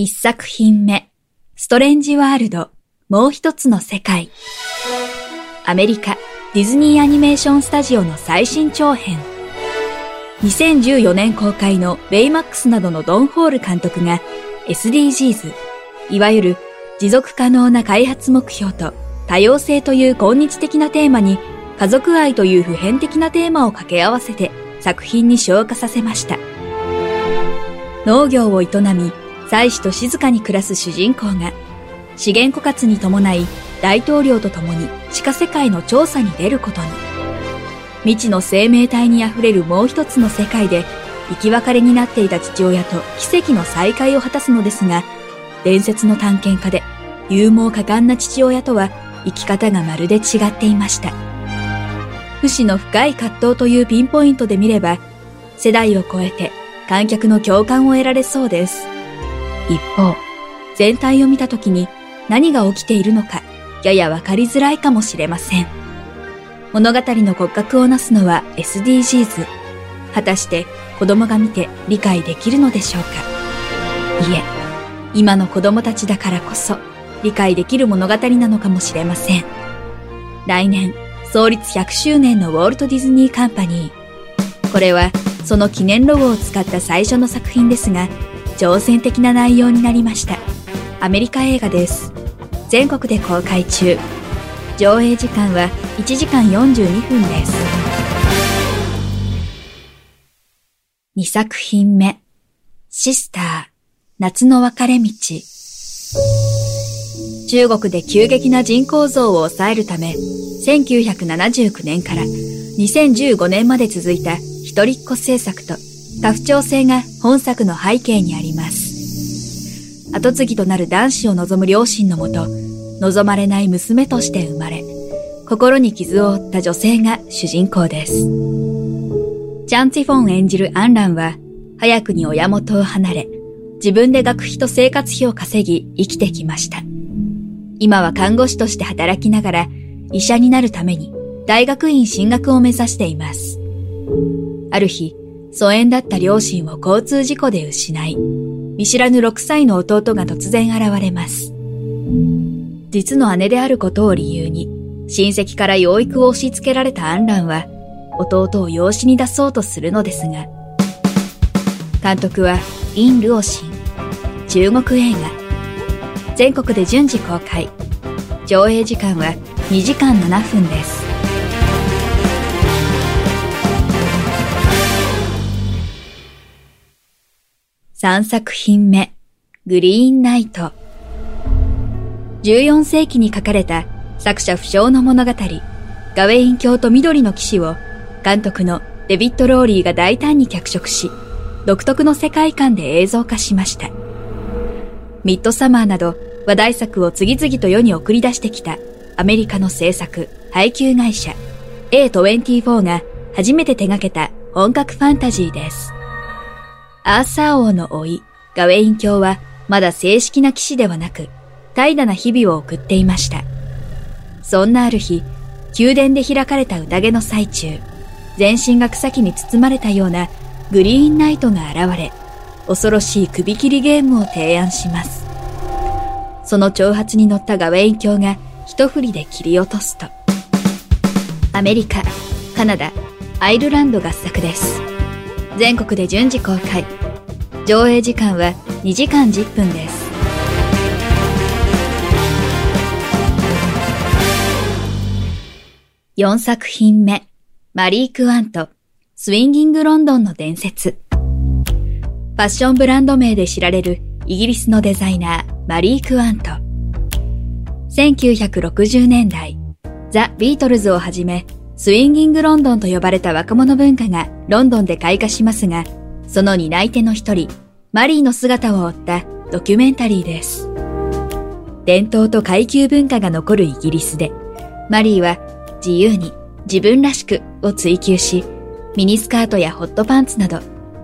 一作品目ストレンジワールドもう一つの世界アメリカディズニーアニメーションスタジオの最新長編2014年公開のベイマックスなどのドン・ホール監督が SDGs、いわゆる持続可能な開発目標と多様性という今日的なテーマに家族愛という普遍的なテーマを掛け合わせて作品に昇華させました。農業を営み、妻子と静かに暮らす主人公が資源枯渇に伴い大統領と共に地下世界の調査に出ることに。未知の生命体に溢れるもう一つの世界で生き別れになっていた父親と奇跡の再会を果たすのですが、伝説の探検家で勇猛果敢な父親とは生き方がまるで違っていました。不死の深い葛藤というピンポイントで見れば、世代を超えて観客の共感を得られそうです。一方、全体を見た時に何が起きているのか、ややわかりづらいかもしれません。物語の骨格をなすのは SDGs。果たして子供が見て理解できるのでしょうかいえ、今の子供たちだからこそ理解できる物語なのかもしれません。来年、創立100周年のウォルト・ディズニー・カンパニー。これは、その記念ロゴを使った最初の作品ですが、挑戦的な内容になりました。アメリカ映画です。全国で公開中。上映時間は1時間42分です。2作品目。シスター、夏の分かれ道。中国で急激な人口増を抑えるため、1979年から2015年まで続いた一人っ子政策と多不調性が本作の背景にあります。後継ぎとなる男子を望む両親のもと、望まれない娘として生まれ、心に傷を負った女性が主人公です。チャン・ツィフォン演じるアンランは、早くに親元を離れ、自分で学費と生活費を稼ぎ生きてきました。今は看護師として働きながら医者になるために大学院進学を目指しています。ある日、疎遠だった両親を交通事故で失い、見知らぬ6歳の弟が突然現れます。実の姉であることを理由に、親戚から養育を押し付けられたアンランは、弟を養子に出そうとするのですが、監督はイン・ルオシン、中国映画、全国で順次公開。上映時間は2時間7分です。3作品目、グリーンナイト。14世紀に書かれた作者不詳の物語、ガウェイン教と緑の騎士を監督のデビッド・ローリーが大胆に脚色し、独特の世界観で映像化しました。ミッドサマーなど話題作を次々と世に送り出してきたアメリカの制作、配給会社 A24 が初めて手掛けた本格ファンタジーです。アーサー王の甥、ガウェイン卿はまだ正式な騎士ではなく、怠惰な日々を送っていました。そんなある日、宮殿で開かれた宴の最中、全身が草木に包まれたようなグリーンナイトが現れ、恐ろしい首切りゲームを提案します。その挑発に乗ったガウェイン卿が一振りで切り落とすと。アメリカ、カナダ、アイルランド合作です。全国で順次公開。上映時間は2時間10分です。4作品目、マリー・クワント、スウィンギング・ロンドンの伝説。ファッションブランド名で知られるイギリスのデザイナー、マリー・クワント。1960年代、ザ・ビートルズをはじめ、スウィンギング・ロンドンと呼ばれた若者文化がロンドンで開花しますが、その担い手の一人、マリーの姿を追ったドキュメンタリーです。伝統と階級文化が残るイギリスで、マリーは自由に自分らしくを追求し、ミニスカートやホットパンツなど、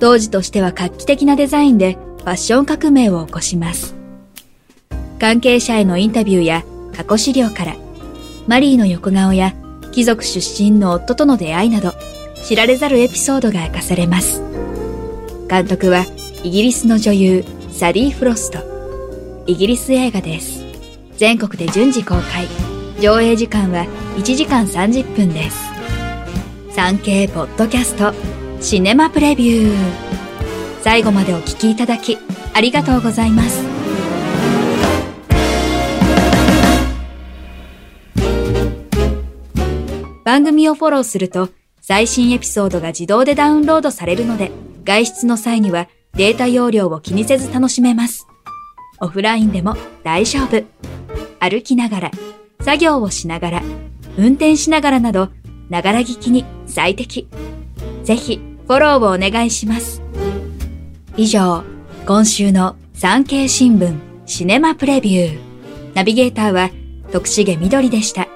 当時としては画期的なデザインでファッション革命を起こします。関係者へのインタビューや過去資料から、マリーの横顔や貴族出身の夫との出会いなど、知られざるエピソードが明かされます。監督はイギリスの女優サディ・フロスト。イギリス映画です。全国で順次公開。上映時間は1時間30分です。産経ポッドキャストシネマプレビュー。最後までお聴きいただきありがとうございます。番組をフォローすると最新エピソードが自動でダウンロードされるので外出の際にはデータ容量を気にせず楽しめます。オフラインでも大丈夫。歩きながら、作業をしながら、運転しながらなど、ながら聞きに最適。ぜひフォローをお願いします。以上、今週の産経新聞シネマプレビュー。ナビゲーターは徳重みどりでした。